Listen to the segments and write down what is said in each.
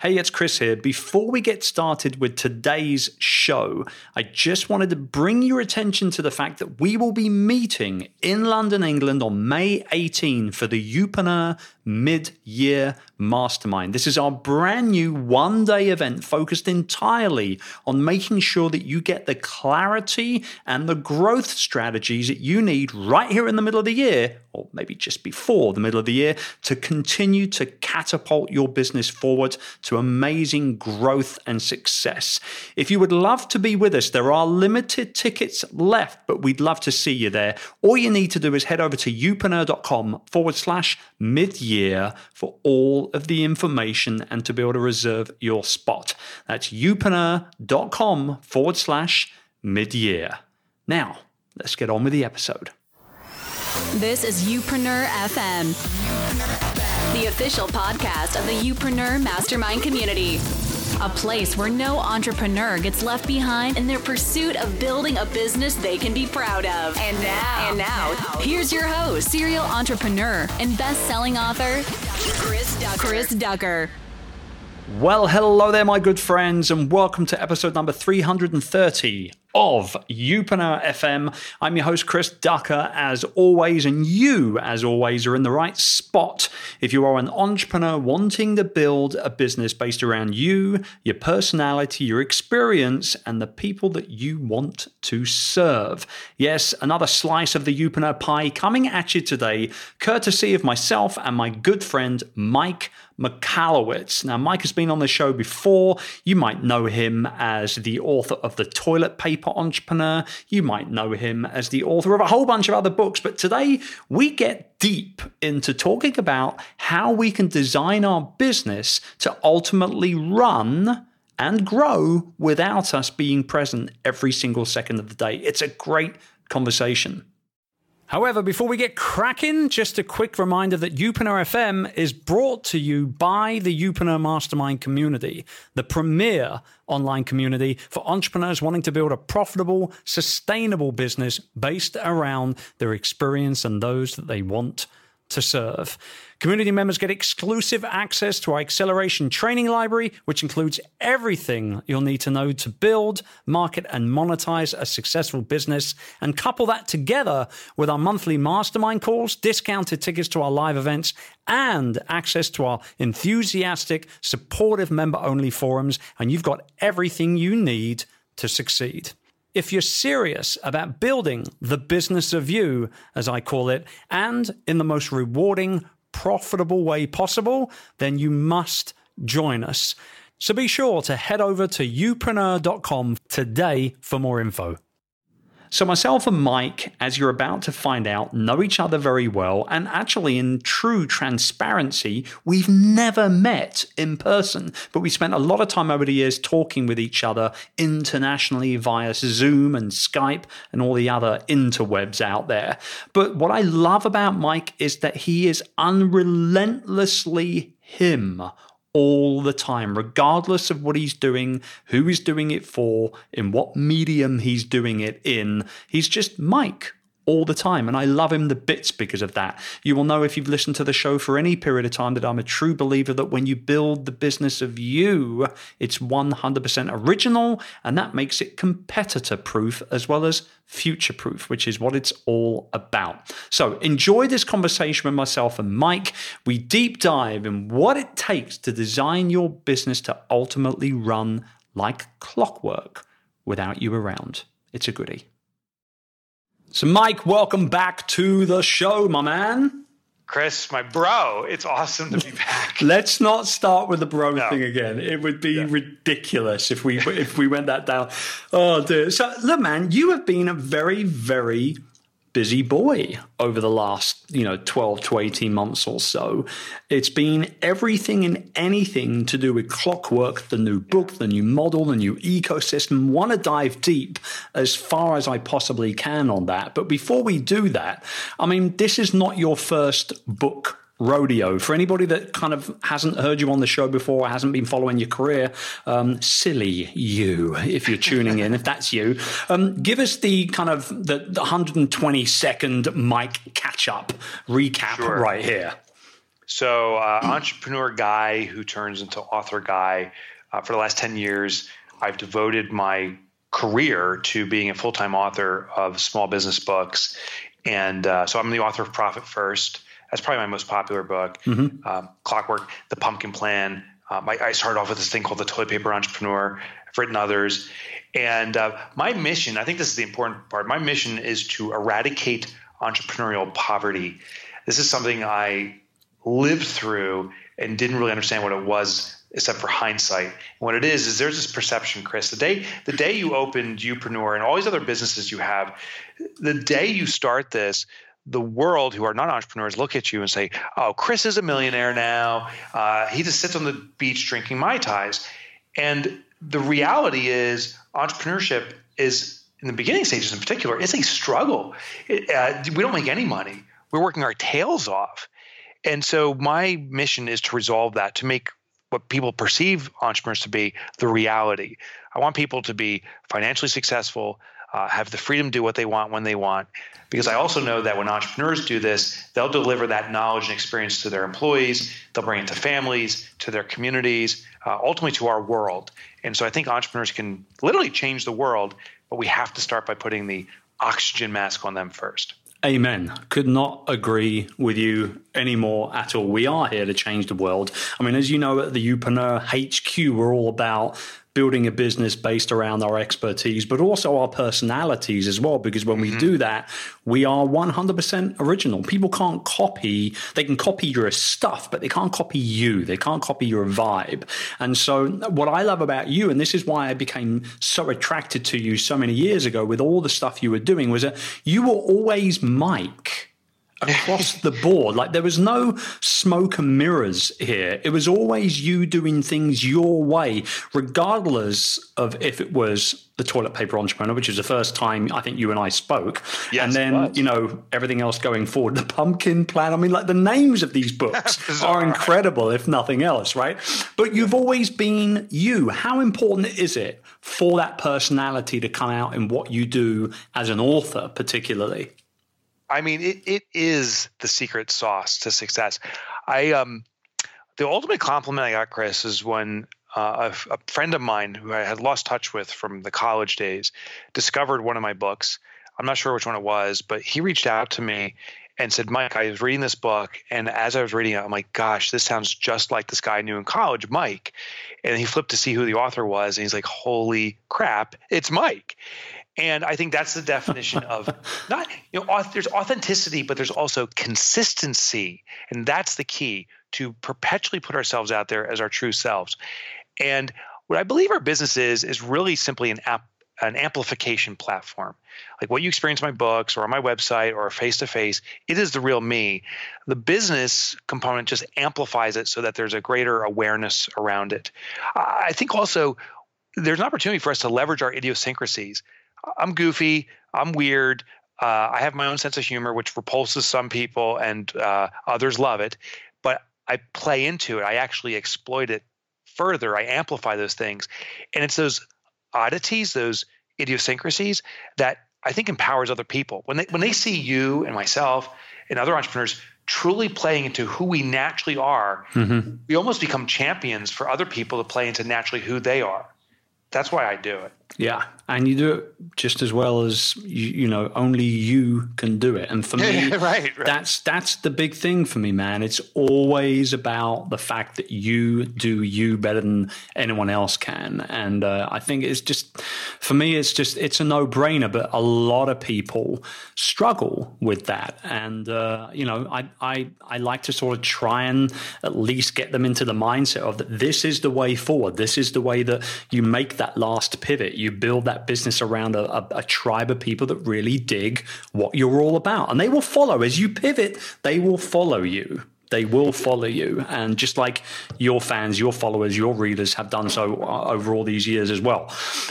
Hey, it's Chris here. Before we get started with today's show, I just wanted to bring your attention to the fact that we will be meeting in London, England on May 18 for the Youpreneur mid year mastermind. This is our brand new one day event focused entirely on making sure that you get the clarity and the growth strategies that you need right here in the middle of the year, or maybe just before the middle of the year, to continue to catapult your business forward to amazing growth and success. If you would love to be with us, there are limited tickets left, but we'd love to see you there. All you need to do is head over to youpreneur.com forward slash mid year for all of the information and to be able to reserve your spot. That's youpreneur.com forward slash mid year. Now, let's get on with the episode. This is Youpreneur FM, the official podcast of the Youpreneur Mastermind community. A place where no entrepreneur gets left behind in their pursuit of building a business they can be proud of. And now, and now, here's your host, serial entrepreneur and best-selling author, Chris Ducker. Chris Ducker. Well, hello there, my good friends, and welcome to episode number 330 of Youpreneur FM. I'm your host, Chris Ducker, as always, and you, as always, are in the right spot if you are an entrepreneur wanting to build a business based around you, your personality, your experience, and the people that you want to serve. Yes, another slice of the Youpreneur pie coming at you today, courtesy of myself and my good friend, Mike. Michalowicz. Now, Mike has been on the show before. You might know him as the author of The Toilet Paper Entrepreneur. You might know him as the author of a whole bunch of other books. But today, we get deep into talking about how we can design our business to ultimately run and grow without us being present every single second of the day. It's a great conversation. However, before we get cracking, just a quick reminder that Youpreneur FM is brought to you by the Youpreneur Mastermind community, the premier online community for entrepreneurs wanting to build a profitable, sustainable business based around their experience and those that they want to serve. Community members get exclusive access to our acceleration training library, which includes everything you'll need to know to build, market, and monetize a successful business. And couple that together with our monthly mastermind calls, discounted tickets to our live events, and access to our enthusiastic, supportive member only forums. And you've got everything you need to succeed. If you're serious about building the business of you, as I call it, and in the most rewarding, profitable way possible, then you must join us. So be sure to head over to youpreneur.com today for more info. So, myself and Mike, as you're about to find out, know each other very well. And actually, in true transparency, we've never met in person, but we spent a lot of time over the years talking with each other internationally via Zoom and Skype and all the other interwebs out there. But what I love about Mike is that he is unrelentlessly him all the time, regardless of what he's doing, who he's doing it for, in what medium he's doing it in. He's just Mike all the time. And I love him the bits because of that. You will know if you've listened to the show for any period of time that I'm a true believer that when you build the business of you, it's 100% original and that makes it competitor proof as well as future proof, which is what it's all about. So enjoy this conversation with myself and Mike. We deep dive in what it takes to design your business to ultimately run like clockwork without you around. It's a goodie. So, Mike, welcome back to the show, my man. Chris, my bro, it's awesome to be back. Let's not start with the bro no. thing again. It would be yeah. ridiculous if we if we went that down. Oh, dude. So, look, man, you have been a very, very busy boy over the last, you know, 12 to 18 months or so. It's been everything and anything to do with clockwork, the new book, the new model, the new ecosystem. Want to dive deep as far as I possibly can on that. But before we do that, I mean, this is not your first book rodeo. For anybody that kind of hasn't heard you on the show before, or hasn't been following your career, um, silly you, if you're tuning in, if that's you, um, give us the kind of the, the 120 second Mike catch up recap sure. right here. So, uh, entrepreneur guy who turns into author guy. Uh, for the last 10 years, I've devoted my career to being a full time author of small business books. And uh, so I'm the author of Profit First. That's probably my most popular book. Mm-hmm. Um, Clockwork, The Pumpkin Plan. Um, I, I, started off with this thing called The Toilet Paper Entrepreneur. I've written others. And uh, my mission, I think this is the important part, my mission is to eradicate entrepreneurial poverty. This is something I lived through and didn't really understand what it was except for hindsight. And what it is is there's this perception, Chris. The day the day you opened Youpreneur and all these other businesses you have, the day you start this, the world who are not entrepreneurs look at you and say, "Oh, Chris is a millionaire now. Uh, he just sits on the beach drinking mai tais." And the reality is, entrepreneurship is in the beginning stages, in particular, it's a struggle. It, uh, we don't make any money. We're working our tails off. And so my mission is to resolve that, to make what people perceive entrepreneurs to be the reality. I want people to be financially successful, uh, have the freedom to do what they want when they want. Because I also know that when entrepreneurs do this, they'll deliver that knowledge and experience to their employees, they'll bring it to families, to their communities, uh, ultimately to our world. And so I think entrepreneurs can literally change the world, but we have to start by putting the oxygen mask on them first. Amen. Could not agree with you anymore at all. We are here to change the world. I mean, as you know, at the Youpreneur HQ, we're all about building a business based around our expertise, but also our personalities as well. Because when mm-hmm. we do that, we are 100% original. People can't copy, they can copy your stuff, but they can't copy you. They can't copy your vibe. And so, what I love about you, and this is why I became so attracted to you so many years ago with all the stuff you were doing, was that you were always Mike across the board. Like there was no smoke and mirrors here. It was always you doing things your way, regardless of if it was the toilet paper entrepreneur, which is the first time I think you and I spoke. Yes, and then, you know, everything else going forward. The pumpkin plan. I mean, like the names of these books are incredible, if nothing else, right? But you've always been you. How important is it for that personality to come out in what you do as an author, particularly? I mean, it, it is the secret sauce to success. I um, the ultimate compliment I got, Chris, is when uh, a, a, friend of mine who I had lost touch with from the college days discovered one of my books. I'm not sure which one it was, but he reached out to me and said, Mike, I was reading this book. And as I was reading it, I'm like, gosh, this sounds just like this guy I knew in college, Mike. And he flipped to see who the author was. And he's like, holy crap, it's Mike. And I think that's the definition of not, you know, there's authenticity, but there's also consistency. And that's the key to perpetually put ourselves out there as our true selves. And what I believe our business is, is really simply an app, an amplification platform. Like what you experience in my books or on my website or face to face, it is the real me. The business component just amplifies it so that there's a greater awareness around it. I think also there's an opportunity for us to leverage our idiosyncrasies. I'm goofy. I'm weird. Uh, I have my own sense of humor, which repulses some people, and uh, others love it. But I play into it. I actually exploit it further. I amplify those things, and it's those oddities, those idiosyncrasies that I think empowers other people. When they when they see you and myself and other entrepreneurs truly playing into who we naturally are, mm-hmm. we almost become champions for other people to play into naturally who they are. That's why I do it. Yeah, and you do it just as well as you, you know only you can do it. And for me, right, right, that's that's the big thing for me, man. It's always about the fact that you do you better than anyone else can. And uh, I think it's just for me, it's just it's a no brainer. But a lot of people struggle with that, and uh, you know, I I I like to sort of try and at least get them into the mindset of that this is the way forward. This is the way that you make that last pivot. You build that business around a, a, a, tribe of people that really dig what you're all about. And they will follow as you pivot, they will follow you. They will follow you. And just like your fans, your followers, your readers have done so uh, over all these years as well.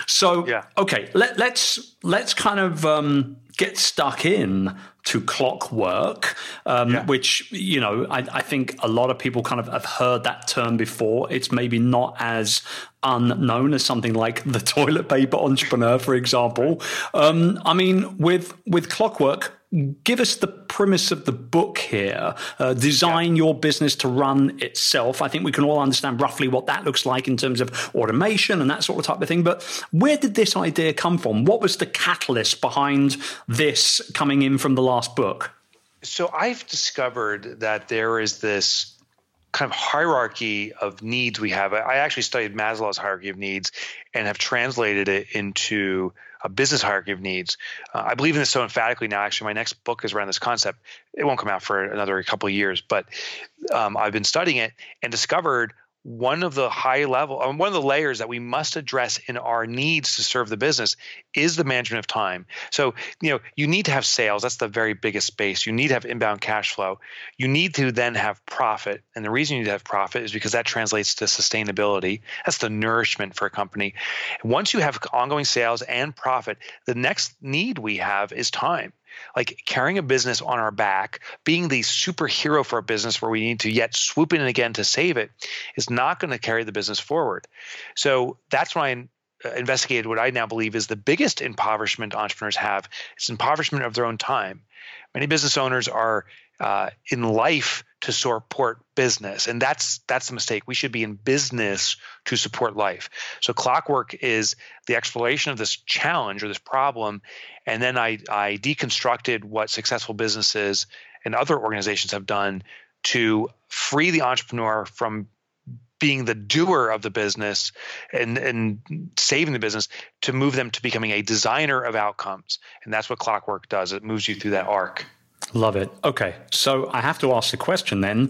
So, yeah. okay, let, let's, let's kind of um, get stuck in to clockwork, um, yeah. which, you know, I, I, think a lot of people kind of have heard that term before. It's maybe not as unknown as something like the toilet paper entrepreneur, for example. Um, I mean, with with clockwork, give us the premise of the book here. Uh, design your business to run itself. I think we can all understand roughly what that looks like in terms of automation and that sort of type of thing. But where did this idea come from? What was the catalyst behind this coming in from the last book? So I've discovered that there is this kind of hierarchy of needs we have. I actually studied Maslow's hierarchy of needs and have translated it into a business hierarchy of needs. Uh, I believe in this so emphatically now. Actually, my next book is around this concept. It won't come out for another couple of years, but um, I've been studying it and discovered one of the high level, um, one of the layers that we must address in our needs to serve the business is the management of time. So, you know, you need to have sales. That's the very biggest space. You need to have inbound cash flow. You need to then have profit. And the reason you need to have profit is because that translates to sustainability. That's the nourishment for a company. Once you have ongoing sales and profit, the next need we have is time like carrying a business on our back, being the superhero for a business where we need to yet swoop in again to save it, is not going to carry the business forward. So that's why I uh, investigated what I now believe is the biggest impoverishment entrepreneurs have. It's impoverishment of their own time. Many business owners are uh, in life to support business, and that's that's the mistake. We should be in business to support life. So clockwork is the exploration of this challenge or this problem, and then I I deconstructed what successful businesses and other organizations have done to free the entrepreneur from being the doer of the business and, and saving the business to move them to becoming a designer of outcomes. And that's what clockwork does. It moves you through that arc. Love it. Okay. So I have to ask the question then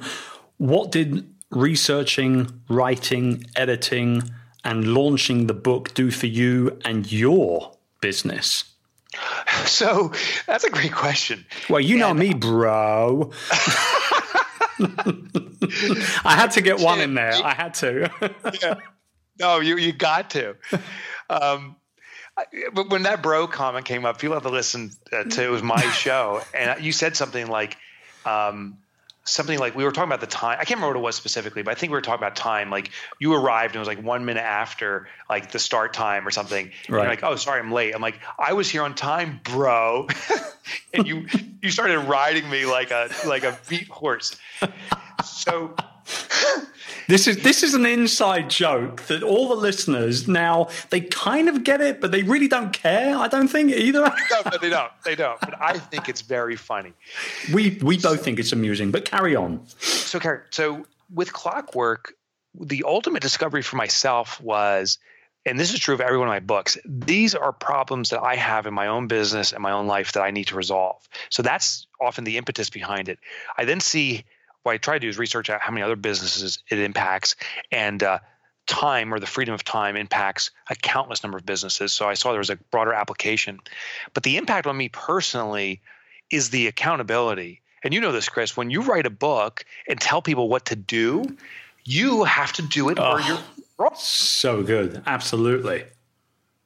what did researching, writing, editing, and launching the book do for you and your business? So that's a great question. Well, you know me, bro. I had to get one in there. I had to. yeah. No, you you got to. Um, but when that bro comment came up, people have to listen uh, to it was my show, and you said something like, um, something like we were talking about the time. I can't remember what it was specifically, but I think we were talking about time. Like you arrived and it was like one minute after like the start time or something. Right. Like, oh, sorry, I'm late. I'm like, I was here on time, bro. and you you started riding me like a like a beat horse. So this is this is an inside joke that all the listeners now they kind of get it, but they really don't care. I don't think either. no, they don't. They don't. But I think it's very funny. We we both think it's amusing, but carry on. So, carry. so with Clockwork, the ultimate discovery for myself was and this is true of every one of my books these are problems that i have in my own business and my own life that i need to resolve so that's often the impetus behind it i then see what I try to do is research out how many other businesses it impacts, and uh, time or the freedom of time impacts a countless number of businesses. So I saw there was a broader application, but the impact on me personally is the accountability. And you know this, Chris. When you write a book and tell people what to do, you have to do it, oh, or you're wrong. So good, absolutely.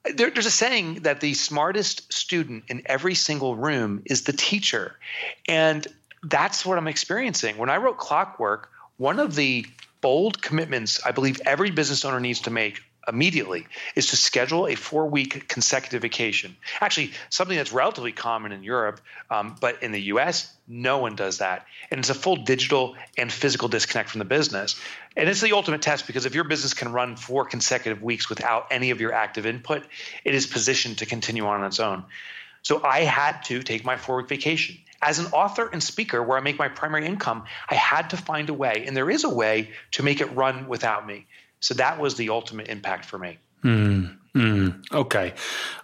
There, there's a saying that the smartest student in every single room is the teacher, and that's what I'm experiencing. When I wrote Clockwork, one of the bold commitments I believe every business owner needs to make immediately is to schedule a four week consecutive vacation. Actually, something that's relatively common in Europe, um, but in the US, no one does that. And it's a full digital and physical disconnect from the business. And it's the ultimate test because if your business can run four consecutive weeks without any of your active input, it is positioned to continue on its own. So I had to take my four week vacation as an author and speaker where I make my primary income, I had to find a way, and there is a way to make it run without me. So that was the ultimate impact for me. Mm. Mm, okay,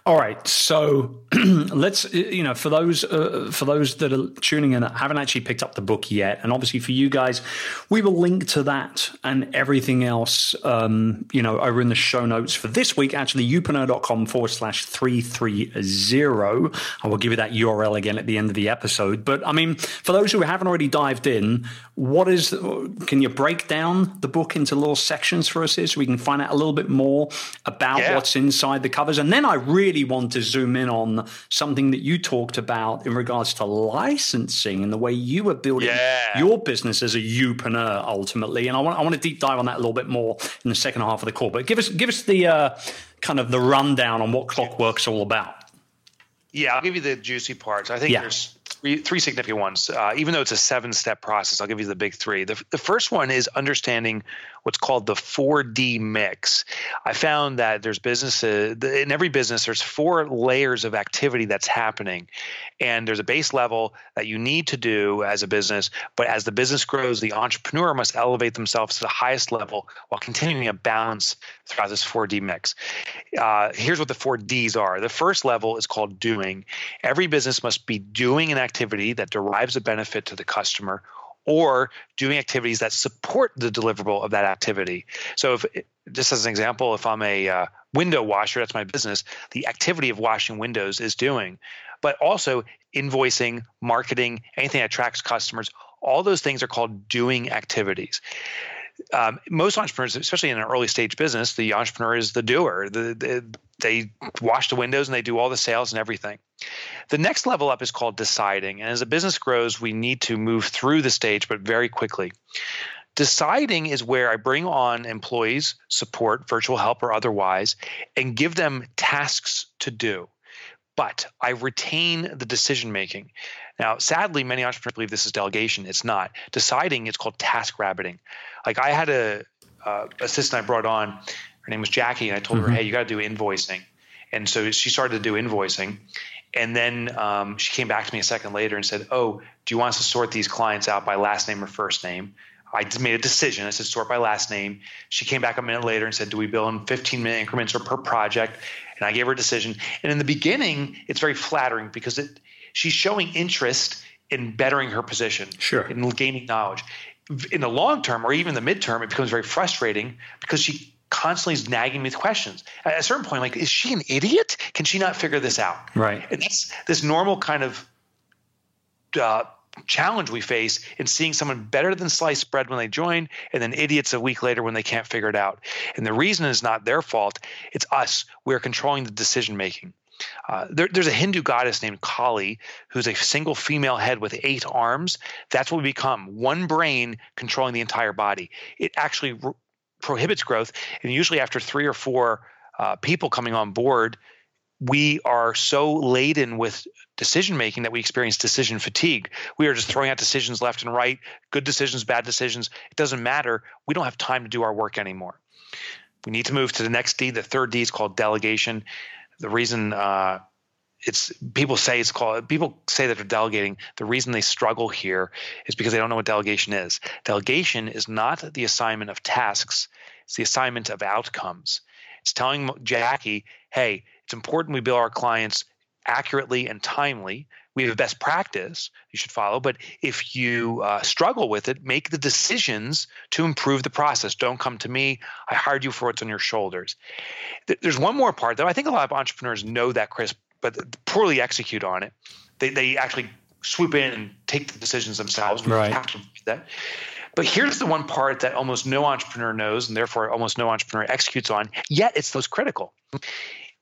all right. So let's you know for those uh, for those that are tuning in that haven't actually picked up the book yet, and obviously for you guys, we will link to that and everything else. Um, you know, over in the show notes for this week. Actually, youpreneur.com forward slash three three zero. I will give you that URL again at the end of the episode. But I mean, for those who haven't already dived in, what is? Can you break down the book into little sections for us here so we can find out a little bit more about yeah. what's inside the covers. And then I really want to zoom in on something that you talked about in regards to licensing and the way you were building yeah. your business as a youpreneur ultimately. And I want I want to deep dive on that a little bit more in the second half of the call. But give us give us the uh, kind of the rundown on what Clockwork's all about. Yeah, I'll give you the juicy parts. I think yeah. there's three, three significant ones. Uh, even though it's a seven step process, I'll give you the big three. The, the first one is understanding what's called the 4D mix. I found that there's businesses, in every business, there's four layers of activity that's happening. And there's a base level that you need to do as a business. But as the business grows, the entrepreneur must elevate themselves to the highest level while continuing a balance throughout this 4D mix. Uh, here's what the four Ds are. The first level is called doing. Every business must be doing an activity that derives a benefit to the customer or doing activities that support the deliverable of that activity. So, if just as an example, if I'm a uh, window washer, that's my business, the activity of washing windows is doing, but also invoicing, marketing, anything that attracts customers, all those things are called doing activities. Um, most entrepreneurs, especially in an early stage business, the entrepreneur is the doer. The, the, they wash the windows and they do all the sales and everything. The next level up is called deciding. And as a business grows, we need to move through the stage, but very quickly. Deciding is where I bring on employees, support, virtual help, or otherwise, and give them tasks to do. But I retain the decision making. Now, sadly, many entrepreneurs believe this is delegation. It's not. Deciding is called task rabbiting. Like I had a uh, assistant I brought on. Her name was Jackie, and I told mm-hmm. her, "Hey, you got to do invoicing." And so she started to do invoicing, and then um, she came back to me a second later and said, "Oh, do you want us to sort these clients out by last name or first name?" I made a decision. I said sort by last name. She came back a minute later and said, "Do we bill in 15 minute increments or per project?" And I gave her a decision. And in the beginning, it's very flattering because it she's showing interest in bettering her position, sure, in gaining knowledge. In the long term, or even the midterm, it becomes very frustrating because she constantly is nagging me with questions. At a certain point, like, is she an idiot? Can she not figure this out? Right. And that's this normal kind of uh, challenge we face in seeing someone better than sliced bread when they join and then idiots a week later when they can't figure it out. And the reason is not their fault, it's us. We're controlling the decision making. Uh, there, there's a Hindu goddess named Kali who's a single female head with eight arms. That's what we become one brain controlling the entire body. It actually prohibits growth. And usually, after three or four uh, people coming on board, we are so laden with decision making that we experience decision fatigue. We are just throwing out decisions left and right, good decisions, bad decisions. It doesn't matter. We don't have time to do our work anymore. We need to move to the next D. The third D is called delegation. The reason uh, it's people say it's called people say that they're delegating. The reason they struggle here is because they don't know what delegation is. Delegation is not the assignment of tasks it's the assignment of outcomes. It's telling jackie hey it's important we bill our clients accurately and timely. We have a best practice you should follow but if you uh, struggle with it make the decisions to improve the process. Don't come to me. I hired you for what's on your shoulders. There's one more part though. I think a lot of entrepreneurs know that chris but poorly execute on it. They, they actually swoop in and take the decisions themselves. We right. have to do that. But here's the one part that almost no entrepreneur knows, and therefore almost no entrepreneur executes on, yet it's those critical.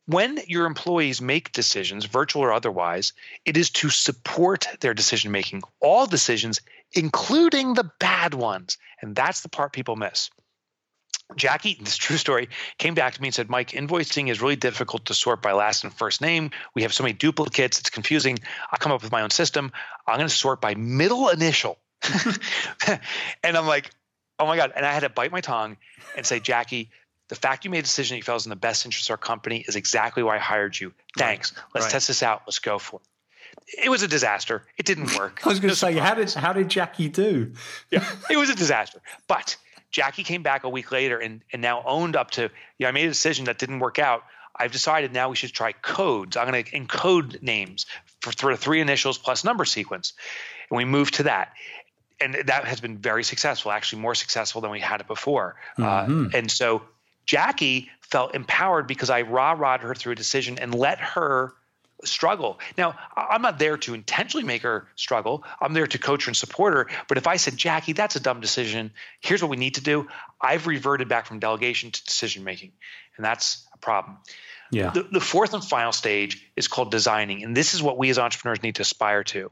When your employees make decisions, virtual or otherwise, it is to support their decision making, all decisions, including the bad ones. And that's the part people miss. Jackie, this true story, came back to me and said, Mike, invoicing is really difficult to sort by last and first name. We have so many duplicates, it's confusing. I come up with my own system. I'm going to sort by middle initial. and I'm like, oh my God. And I had to bite my tongue and say, Jackie, the fact you made a decision that you felt was in the best interest of our company is exactly why I hired you. Thanks. Right. Let's right. test this out. Let's go for it. It was a disaster. It didn't work. I was going to say, how did how did Jackie do? Yeah, it was a disaster. But Jackie came back a week later and, and now owned up to, you know, I made a decision that didn't work out. I've decided now we should try codes. I'm going to encode names for, for three initials plus number sequence. And we moved to that. And that has been very successful, actually more successful than we had it before. Uh, mm-hmm. Uh, and so Jackie felt empowered because I rah rahed her through a decision and let her struggle. Now, I'm not there to intentionally make her struggle. I'm there to coach her and support her. But if I said, Jackie, that's a dumb decision, here's what we need to do, I've reverted back from delegation to decision making. And that's a problem. Yeah. The, the fourth and final stage is called designing. And this is what we as entrepreneurs need to aspire to.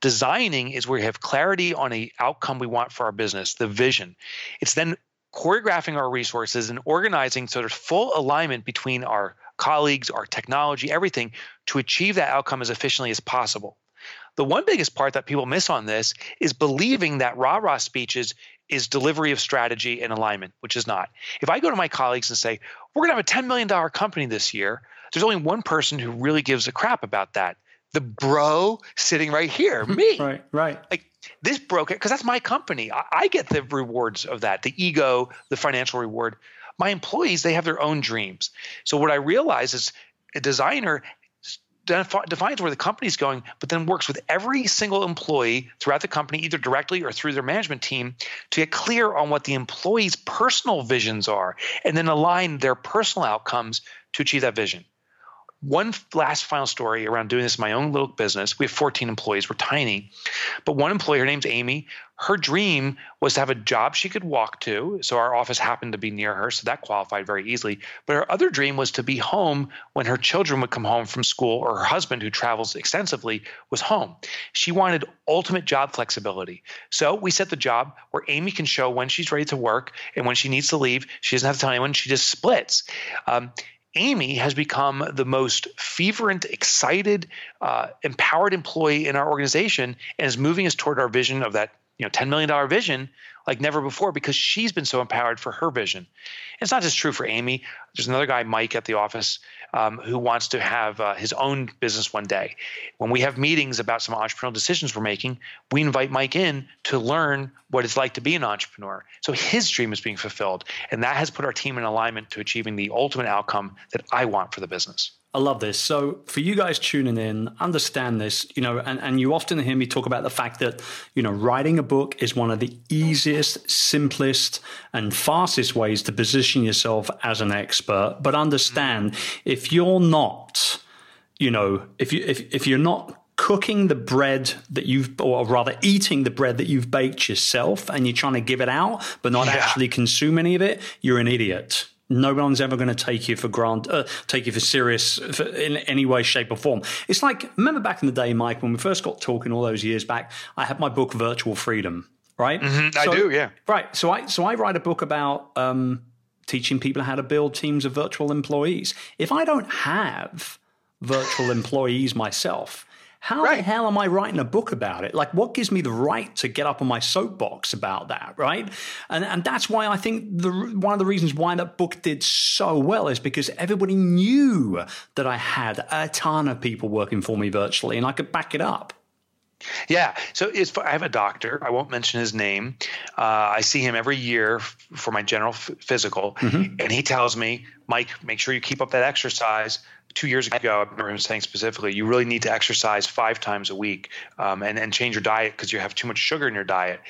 Designing is where we have clarity on the outcome we want for our business, the vision. It's then choreographing our resources and organizing so there's full alignment between our colleagues, our technology, everything to achieve that outcome as efficiently as possible. the one biggest part that people miss on this is believing that rah rah speeches is delivery of strategy and alignment, which is not. If I go to my colleagues and say, we're going to have a $10 million company this year, there's only one person who really gives a crap about that. The bro sitting right here, mm-hmm. me. right, right. Like this broke it because that's my company. I, I get the rewards of that, the ego, the financial reward. My employees, they have their own dreams. So what I realize is a designer defines where the company's going, but then works with every single employee throughout the company, either directly or through their management team, to get clear on what the employee's personal visions are and then align their personal outcomes to achieve that vision. One last final story around doing this in my own little business. We have 14 employees, we're tiny. But one employee, her name's Amy, her dream was to have a job she could walk to. So our office happened to be near her, so that qualified very easily. But her other dream was to be home when her children would come home from school or her husband, who travels extensively, was home. She wanted ultimate job flexibility. So we set the job where Amy can show when she's ready to work and when she needs to leave. She doesn't have to tell anyone, she just splits. Um, Amy has become the most fervent, excited, uh, empowered employee in our organization and is moving us toward our vision of that you know $10 million vision like never before because she's been so empowered for her vision. It's not just true for Amy. There's another guy, Mike, at the office um, who wants to have uh, his own business one day. When we have meetings about some entrepreneurial decisions we're making, we invite Mike in to learn what it's like to be an entrepreneur. So his dream is being fulfilled. And that has put our team in alignment to achieving the ultimate outcome that I want for the business. I love this. So for you guys tuning in, understand this, you know, and, and you often hear me talk about the fact that, you know, writing a book is one of the easiest, simplest, and fastest ways to position yourself as an expert. But understand mm. if you're not, you know, if you if, if you're not cooking the bread that you've or rather eating the bread that you've baked yourself and you're trying to give it out but not yeah. actually consume any of it, you're an idiot no one's ever going to take you for granted, uh, take you for serious for, in any way, shape, or form. It's like remember back in the day, Mike, when we first got talking all those years back. I had my book Virtual Freedom, right? Mm-hmm, so, I do, yeah. Right. So I so I write a book about um, teaching people how to build teams of virtual employees. If I don't have virtual employees myself, how right. the hell am I writing a book about it? Like, what gives me the right to get up on my soapbox about that, right? And and that's why I think the one of the reasons why that book did so well is because everybody knew that I had a ton of people working for me virtually, and I could back it up. Yeah. So it's, I have a doctor. I won't mention his name. Uh, I see him every year for my general f- physical, mm-hmm. and he tells me, Mike, make sure you keep up that exercise. Two years ago, I remember him saying specifically, you really need to exercise five times a week um, and, and change your diet because you have too much sugar in your diet.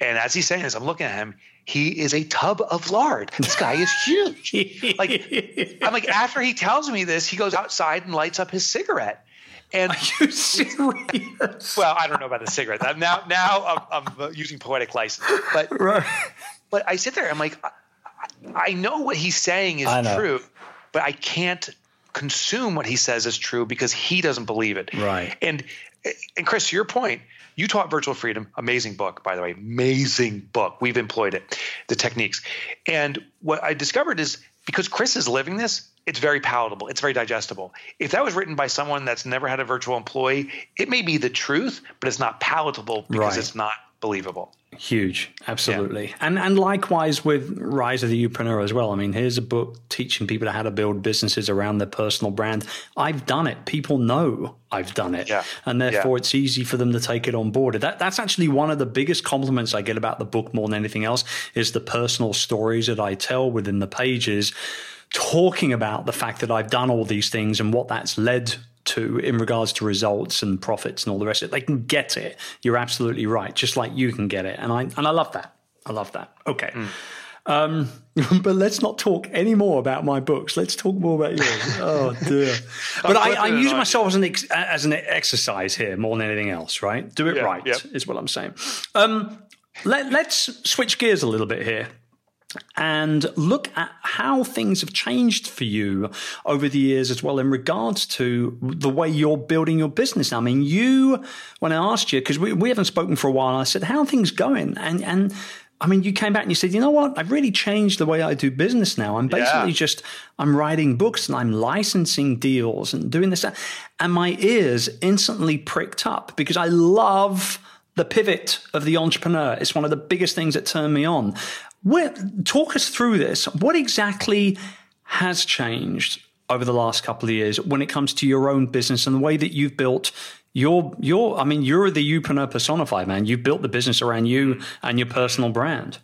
And as he's saying this, I'm looking at him. He is a tub of lard. This guy is huge. like I'm like after he tells me this, he goes outside and lights up his cigarette. And Are you serious? Well, I don't know about the cigarette. Now, now I'm, I'm uh, using poetic license, but right. but I sit there. I'm like, I, I know what he's saying is true, but I can't consume what he says is true because he doesn't believe it. Right. And and Chris, to your point, you taught Virtual Freedom, amazing book, by the way, amazing book. We've employed it, the techniques. And what I discovered is because Chris is living this, it's very palatable. It's very digestible. If that was written by someone that's never had a virtual employee, it may be the truth, but it's not palatable because right. it's not believable. Huge, absolutely, yeah. and and likewise with Rise of the Youpreneur as well. I mean, here's a book teaching people how to build businesses around their personal brand. I've done it. People know I've done it, yeah. and therefore yeah. it's easy for them to take it on board. That that's actually one of the biggest compliments I get about the book more than anything else is the personal stories that I tell within the pages talking about the fact that I've done all these things and what that's led to in regards to results and profits and all the rest of it. They can get it. You're absolutely right. Just like you can get it. And I and I love that. I love that. Okay. Mm. Um, but let's not talk any more about my books. Let's talk more about yours. oh dear! But I, am using myself as an ex, as an exercise here more than anything else. Right? Do it yeah, right yep. is what I'm saying. Um, let, let's switch gears a little bit here and look at how things have changed for you over the years as well in regards to the way you're building your business. I mean, you, when I asked you, because we, we haven't spoken for a while, I said, how are things going? And, and I mean, you came back and you said, you know what? I've really changed the way I do business now. I'm basically yeah. just, I'm writing books and I'm licensing deals and doing this. And my ears instantly pricked up because I love the pivot of the entrepreneur. It's one of the biggest things that turned me on. Where, talk us through this. What exactly has changed over the last couple of years when it comes to your own business and the way that you've built your your I mean you're the youpreneur personified man. You've built the business around you and your personal brand.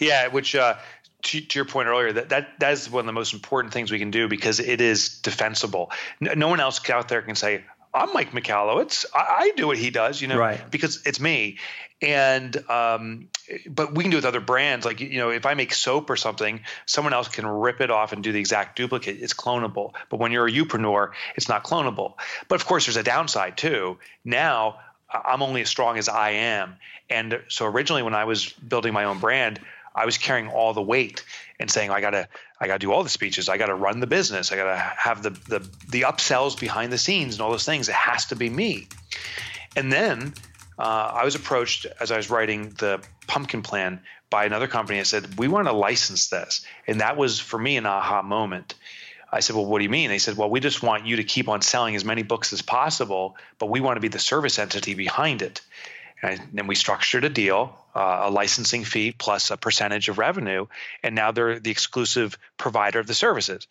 Yeah, which uh, to, to, your point earlier, that, that that is one of the most important things we can do because it is defensible. No, no one else out there can say, "I'm Mike Michalowicz. I, I do what he does," you know, right. because it's me. And um, but we can do it with other brands. Like you know if i make soap or something someone else can rip it off and do the exact duplicate. It's clonable. But when you're a youpreneur it's not clonable. But of course there's a downside too. Now i'm only as strong as i am. And so originally when i was building my own brand i was carrying all the weight and saying i gotta i gotta do all the speeches i gotta run the business i gotta have the the, the upsells behind the scenes and all those things it has to be me and then uh, I was approached as I was writing the pumpkin plan by another company. I said, We want to license this. And that was for me an aha moment. I said, Well, what do you mean? They said, Well, we just want you to keep on selling as many books as possible, but we want to be the service entity behind it. And then we structured a deal, uh, a licensing fee plus a percentage of revenue, and now they're the exclusive provider of the services.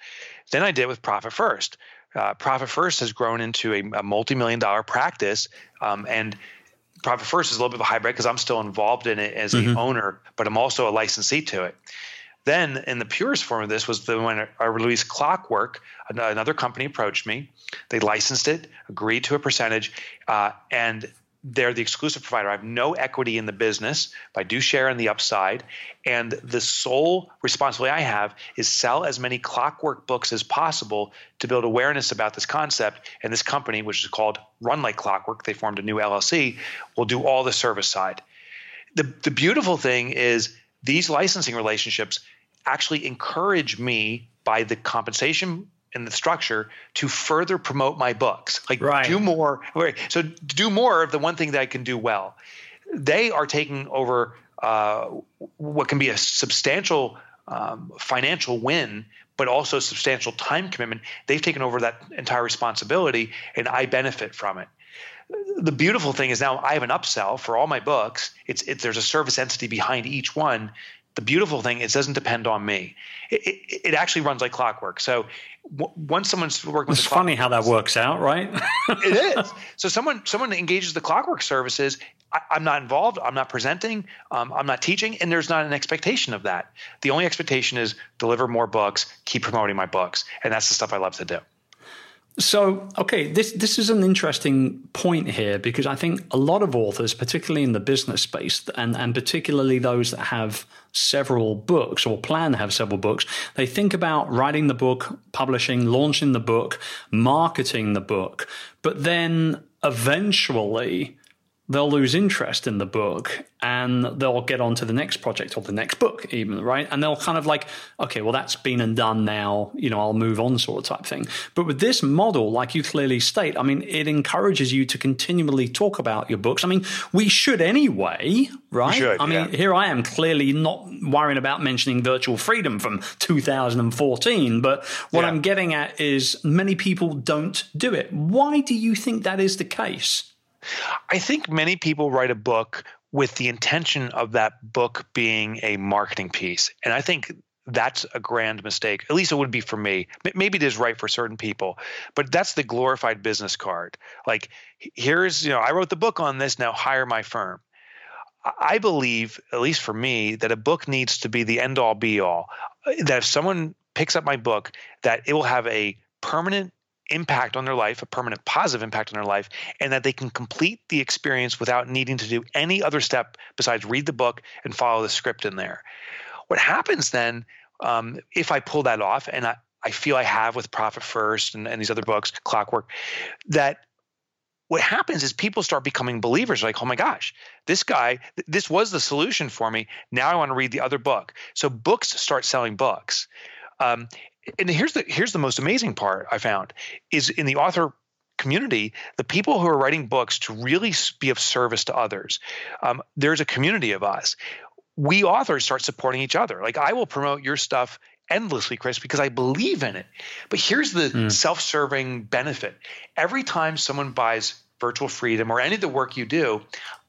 Then I did with Profit First. Uh, Profit First has grown into a, a multi-million dollar practice, um, and Profit First is a little bit of a hybrid because I'm still involved in it as mm-hmm. the owner, but I'm also a licensee to it. Then, in the purest form of this, was the when I released Clockwork. Another company approached me. They licensed it, agreed to a percentage, uh, and they're the exclusive provider. I have no equity in the business, but I do share in the upside. And the sole responsibility I have is sell as many clockwork books as possible to build awareness about this concept. And this company, which is called Run Like Clockwork, they formed a new LLC, will do all the service side. The, the beautiful thing is these licensing relationships actually encourage me by the compensation in the structure to further promote my books. Like right. do more. So do more of the one thing that I can do well. They are taking over uh, what can be a substantial um, financial win, but also substantial time commitment. They've taken over that entire responsibility, and I benefit from it. The beautiful thing is now I have an upsell for all my books. It's, it, there's a service entity behind each one the beautiful thing is it doesn't depend on me. It, it, it actually runs like clockwork. So w- once someone's working it's with, it's funny how that works out, right? it is. So someone someone engages the clockwork services. I, am not involved. I'm not presenting. Um, I'm not teaching, and there's not an expectation of that. The only expectation is deliver more books, keep promoting my books, and that's the stuff I love to do. So, okay, this this is an interesting point here because I think a lot of authors, particularly in the business space, and and particularly those that have several books or plan to have several books, they think about writing the book, publishing, launching the book, marketing the book, but then eventually they'll lose interest in the book and they'll get on to the next project or the next book even right? And they'll kind of like okay well that's been and done now you know i'll move on sort of type thing. But with this model like you clearly state i mean it encourages you to continually talk about your books. I mean we should anyway right? Should, i mean yeah. here i am clearly not worrying about mentioning virtual freedom from 2014 but what yeah. i'm getting at is many people don't do it. Why do you think that is the case I think many people write a book with the intention of that book being a marketing piece. And I think that's a grand mistake. At least it would be for me. Maybe it is right for certain people, but that's the glorified business card. Like, here's, you know, I wrote the book on this, now hire my firm. I believe, at least for me, that a book needs to be the end all be all. Uh, that if someone picks up my book, that it will have a permanent impact on their life, a permanent positive impact on their life, and that they can complete the experience without needing to do any other step besides read the book and follow the script in there. What happens then, um, if I pull that off, and I, I feel I have with Profit First and, and these other books, Clockwork, that what happens is people start becoming believers like oh my gosh this guy this was the solution for me. Now i want to read the other book. So books start selling books. Um, and here's the here's the most amazing part I found is in the author community, the people who are writing books to really be of service to others. Um, there's a community of us. we authors start supporting each other. Like I will promote your stuff endlessly, Chris, because I believe in it. But here's the mm. self serving benefit every time someone buys Virtual Freedom or any of the work you do,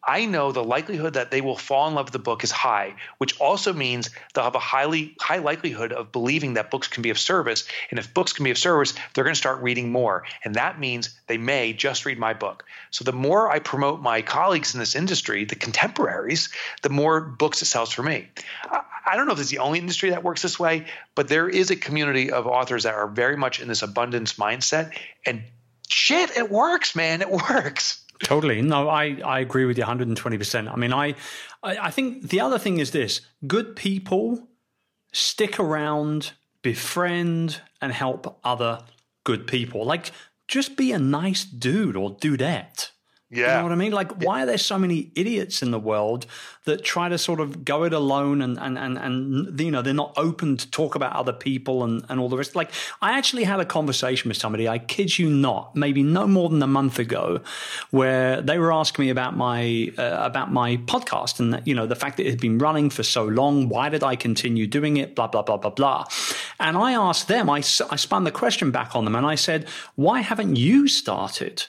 I know the likelihood that they will fall in love with the book is high, which also means they'll have a highly high likelihood of believing that books can be of service. And if books can be of service, they're going to start reading more. And that means they may just read my book. So the more I promote my colleagues in this industry, the contemporaries, the more books it sells for me. I don't know if it's the only industry that works this way, but there is a community of authors that are very much in this abundance mindset. And shit, it works, man. It works. Totally. No, I, I agree with you 120%. I mean, I, I think the other thing is this good people stick around, befriend, and help other good people. Like, just be a nice dude or dudette. Yeah. You know what I mean? Like, why are there so many idiots in the world that try to sort of go it alone and, and, and, and you know, they're not open to talk about other people and, and all the rest? Like, I actually had a conversation with somebody, I kid you not, maybe no more than a month ago, where they were asking me about my, uh, about my podcast and, you know, the fact that it had been running for so long. Why did I continue doing it? Blah, blah, blah, blah, blah. And I asked them, I, I spun the question back on them and I said, why haven't you started?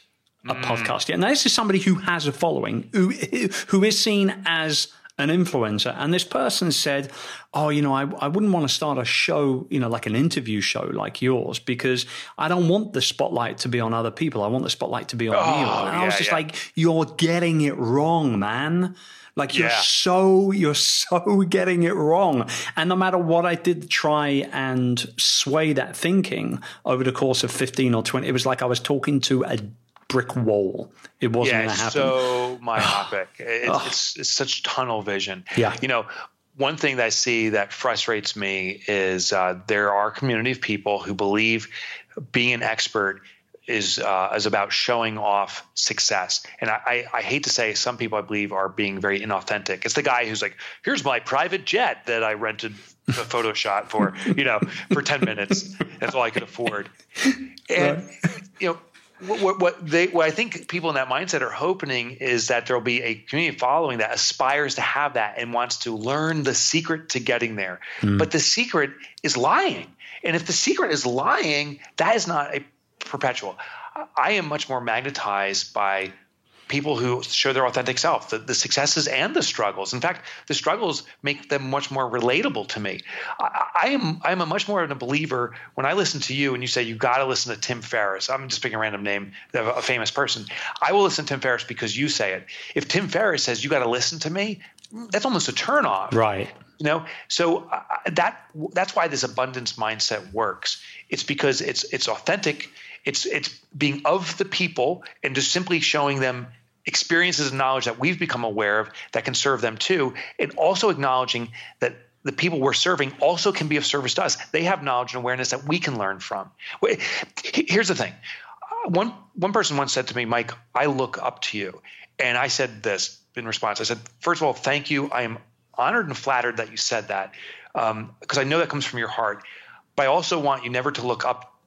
A mm. podcast yet. Now, this is somebody who has a following, who who is seen as an influencer. And this person said, Oh, you know, I, I wouldn't want to start a show, you know, like an interview show like yours because I don't want the spotlight to be on other people. I want the spotlight to be on oh, you. And yeah, I was just yeah. like, You're getting it wrong, man. Like you're yeah. so you're so getting it wrong. And no matter what I did try and sway that thinking over the course of 15 or 20, it was like I was talking to a brick wall. It wasn't yeah, going to happen. So myopic. it's, it's, it's such tunnel vision. Yeah. You know, one thing that I see that frustrates me is uh, there are a community of people who believe being an expert is uh, is about showing off success. And I, I, I, hate to say, some people I believe are being very inauthentic. It's the guy who's like, "Here's my private jet that I rented a photo shot for, you know, for ten minutes. That's all I could afford." And right. you know, what, what they what I think people in that mindset are hoping is that there'll be a community following that aspires to have that and wants to learn the secret to getting there. Mm. But the secret is lying. And if the secret is lying, that is not a perpetual. I am much more magnetized by people who show their authentic self, the, the, successes and the struggles. In fact, the struggles make them much more relatable to me. I, I am I am a much more of a believer when I listen to you and you say you got to listen to Tim Ferriss. I'm just picking a random name of a famous person. I will listen to Tim Ferriss because you say it. If Tim Ferriss says you got to listen to me, that's almost a turnoff. Right. You know, so uh, that that's why this abundance mindset works. It's because it's it's authentic. It's it's being of the people and just simply showing them experiences and knowledge that we've become aware of that can serve them too, and also acknowledging that the people we're serving also can be of service to us. They have knowledge and awareness that we can learn from. Here's the thing. Uh, one one person once said to me, "Mike, I look up to you," and I said this in response. I said, first of all, thank you. I am honored and flattered that you said that because um, I know that comes from your heart. But I also want you never to look up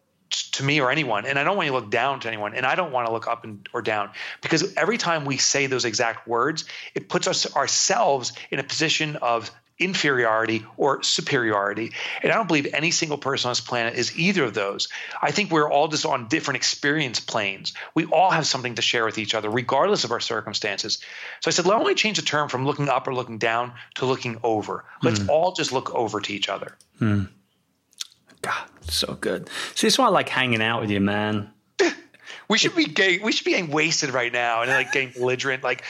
to me or anyone and i don't want you to look down to anyone and i don't want to look up and, or down because every time we say those exact words it puts us ourselves in a position of inferiority or superiority and i don't believe any single person on this planet is either of those i think we're all just on different experience planes we all have something to share with each other regardless of our circumstances so i said let me change the term from looking up or looking down to looking over let's mm. all just look over to each other mm. God, so good. See, that's why I like hanging out with you, man. we should be getting, we should be getting wasted right now and like getting belligerent. Like,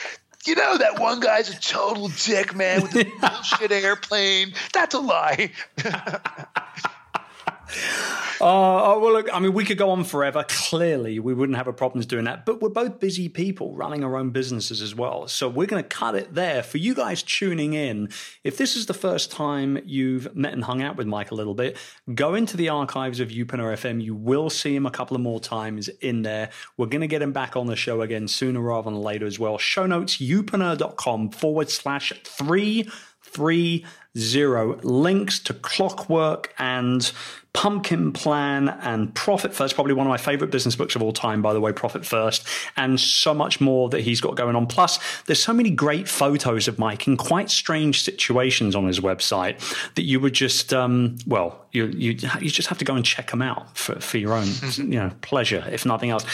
you know that one guy's a total dick, man, with the bullshit airplane. That's a lie. Uh, oh, well, look, I mean, we could go on forever. Clearly, we wouldn't have a problems doing that. But we're both busy people running our own businesses as well. So we're going to cut it there. For you guys tuning in, if this is the first time you've met and hung out with Mike a little bit, go into the archives of Youpreneur FM. You will see him a couple of more times in there. We're going to get him back on the show again sooner rather than later as well. Show notes, youpreneur.com forward slash three three zero. Links to Clockwork and Pumpkin Plan and Profit First, probably one of my favorite business books of all time, by the way, Profit First, and so much more that he's got going on. Plus, there's so many great photos of Mike in quite strange situations on his website that you would just, um, well, you, you you just have to go and check them out for, for your own you know pleasure, if nothing else.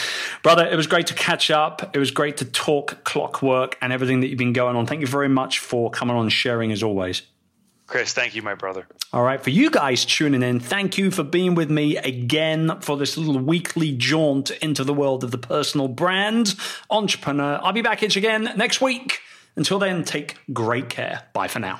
Brother, it was great to catch up. It was great to talk clockwork and everything that you've been going on. Thank you very much for coming on and sharing as always. Chris, thank you, my brother. All right, for you guys tuning in, thank you for being with me again for this little weekly jaunt into the world of the personal brand entrepreneur. I'll be back again next week. Until then, take great care. Bye for now.